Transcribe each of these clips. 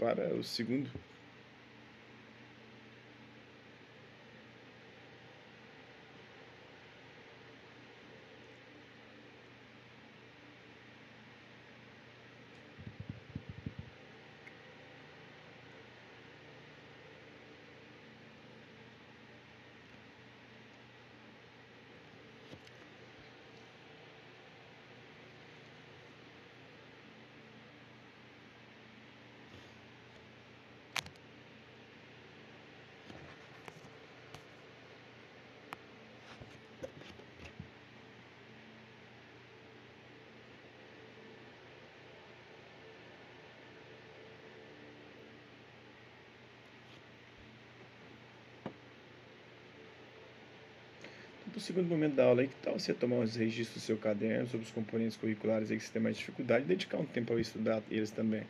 para o segundo. O segundo momento da aula, aí, que tal você tomar os registros do seu caderno sobre os componentes curriculares aí que você tem mais dificuldade e dedicar um tempo a estudar eles também.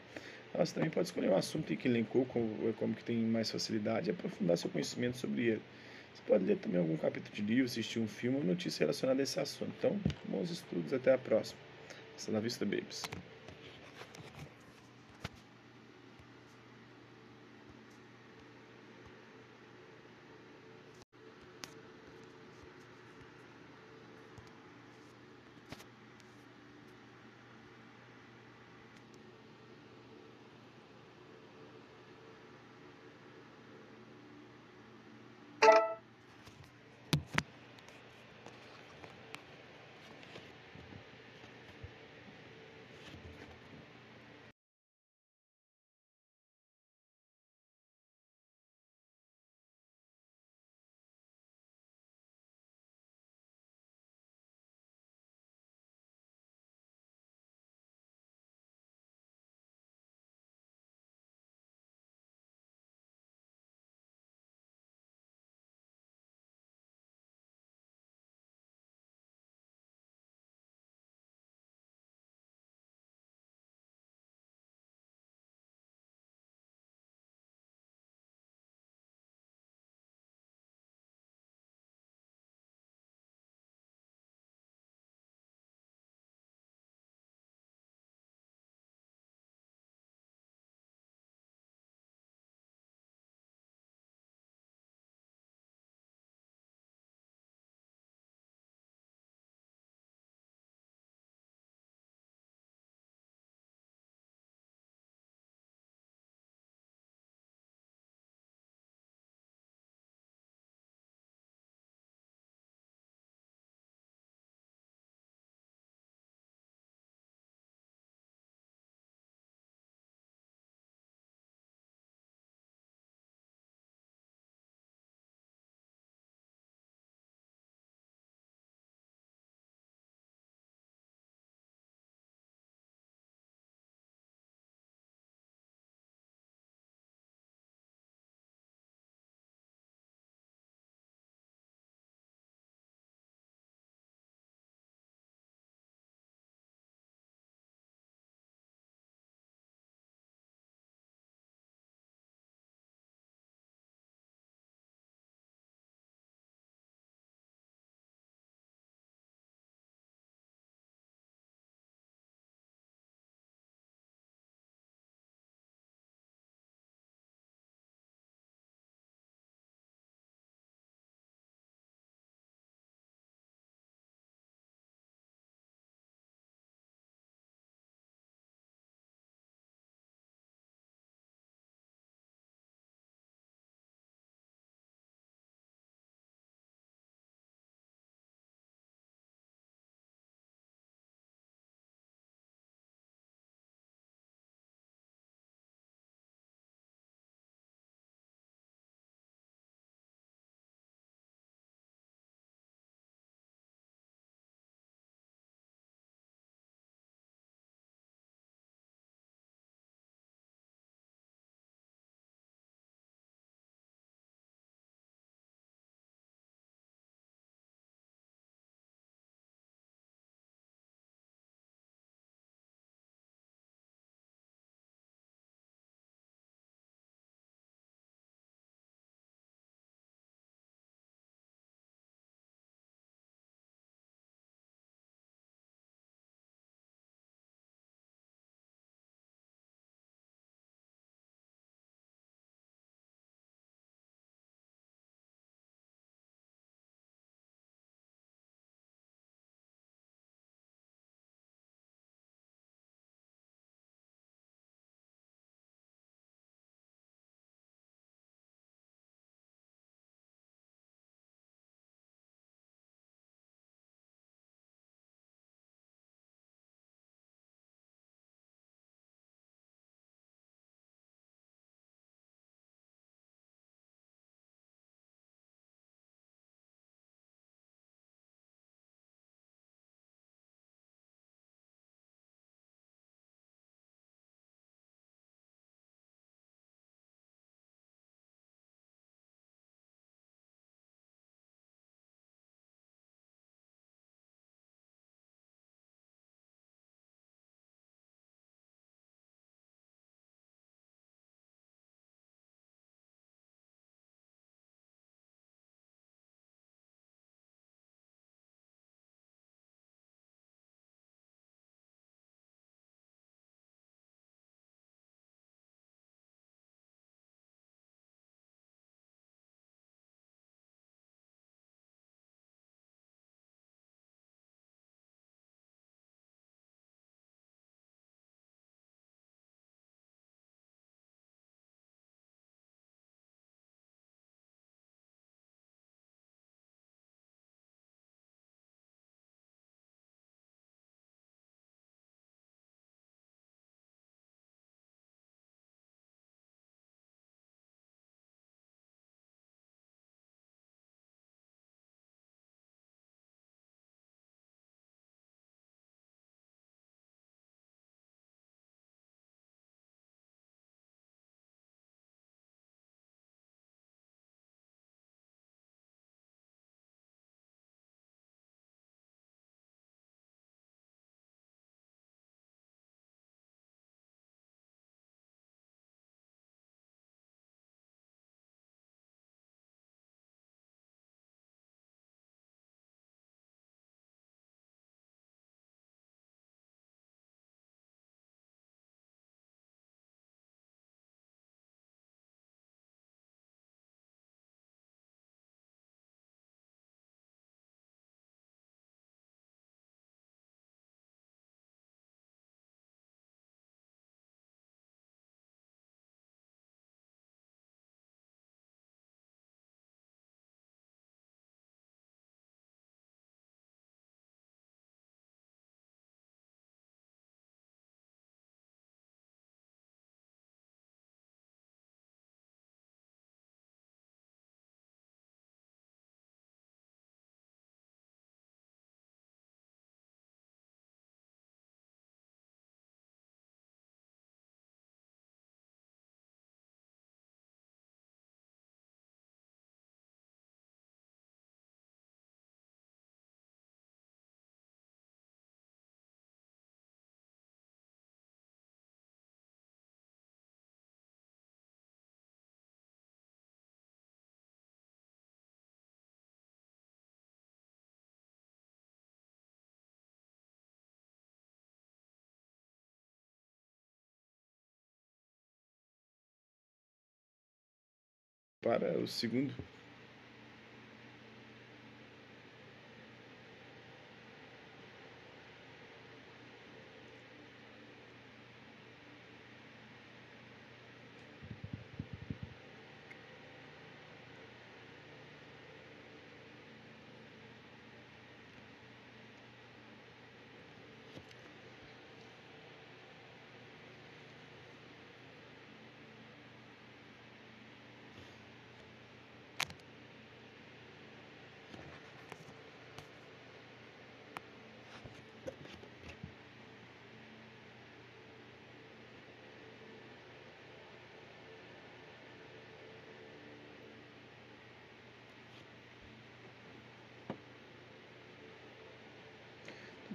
Você também pode escolher um assunto que elencou como, como que tem mais facilidade e aprofundar seu conhecimento sobre ele. Você pode ler também algum capítulo de livro, assistir um filme ou notícia relacionada a esse assunto. Então, bons estudos, até a próxima. Hasta la vista, babies. Para o segundo.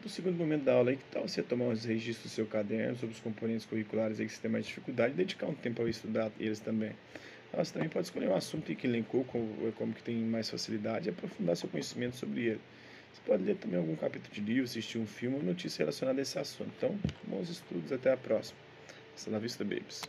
No segundo momento da aula, aí, que tal você tomar os registros do seu caderno sobre os componentes curriculares aí que você tem mais dificuldade e dedicar um tempo a estudar eles também. Você também pode escolher um assunto que elencou como, como que tem mais facilidade e aprofundar seu conhecimento sobre ele. Você pode ler também algum capítulo de livro, assistir um filme ou notícia relacionada a esse assunto. Então, bons estudos, até a próxima. Hasta la vista, babies.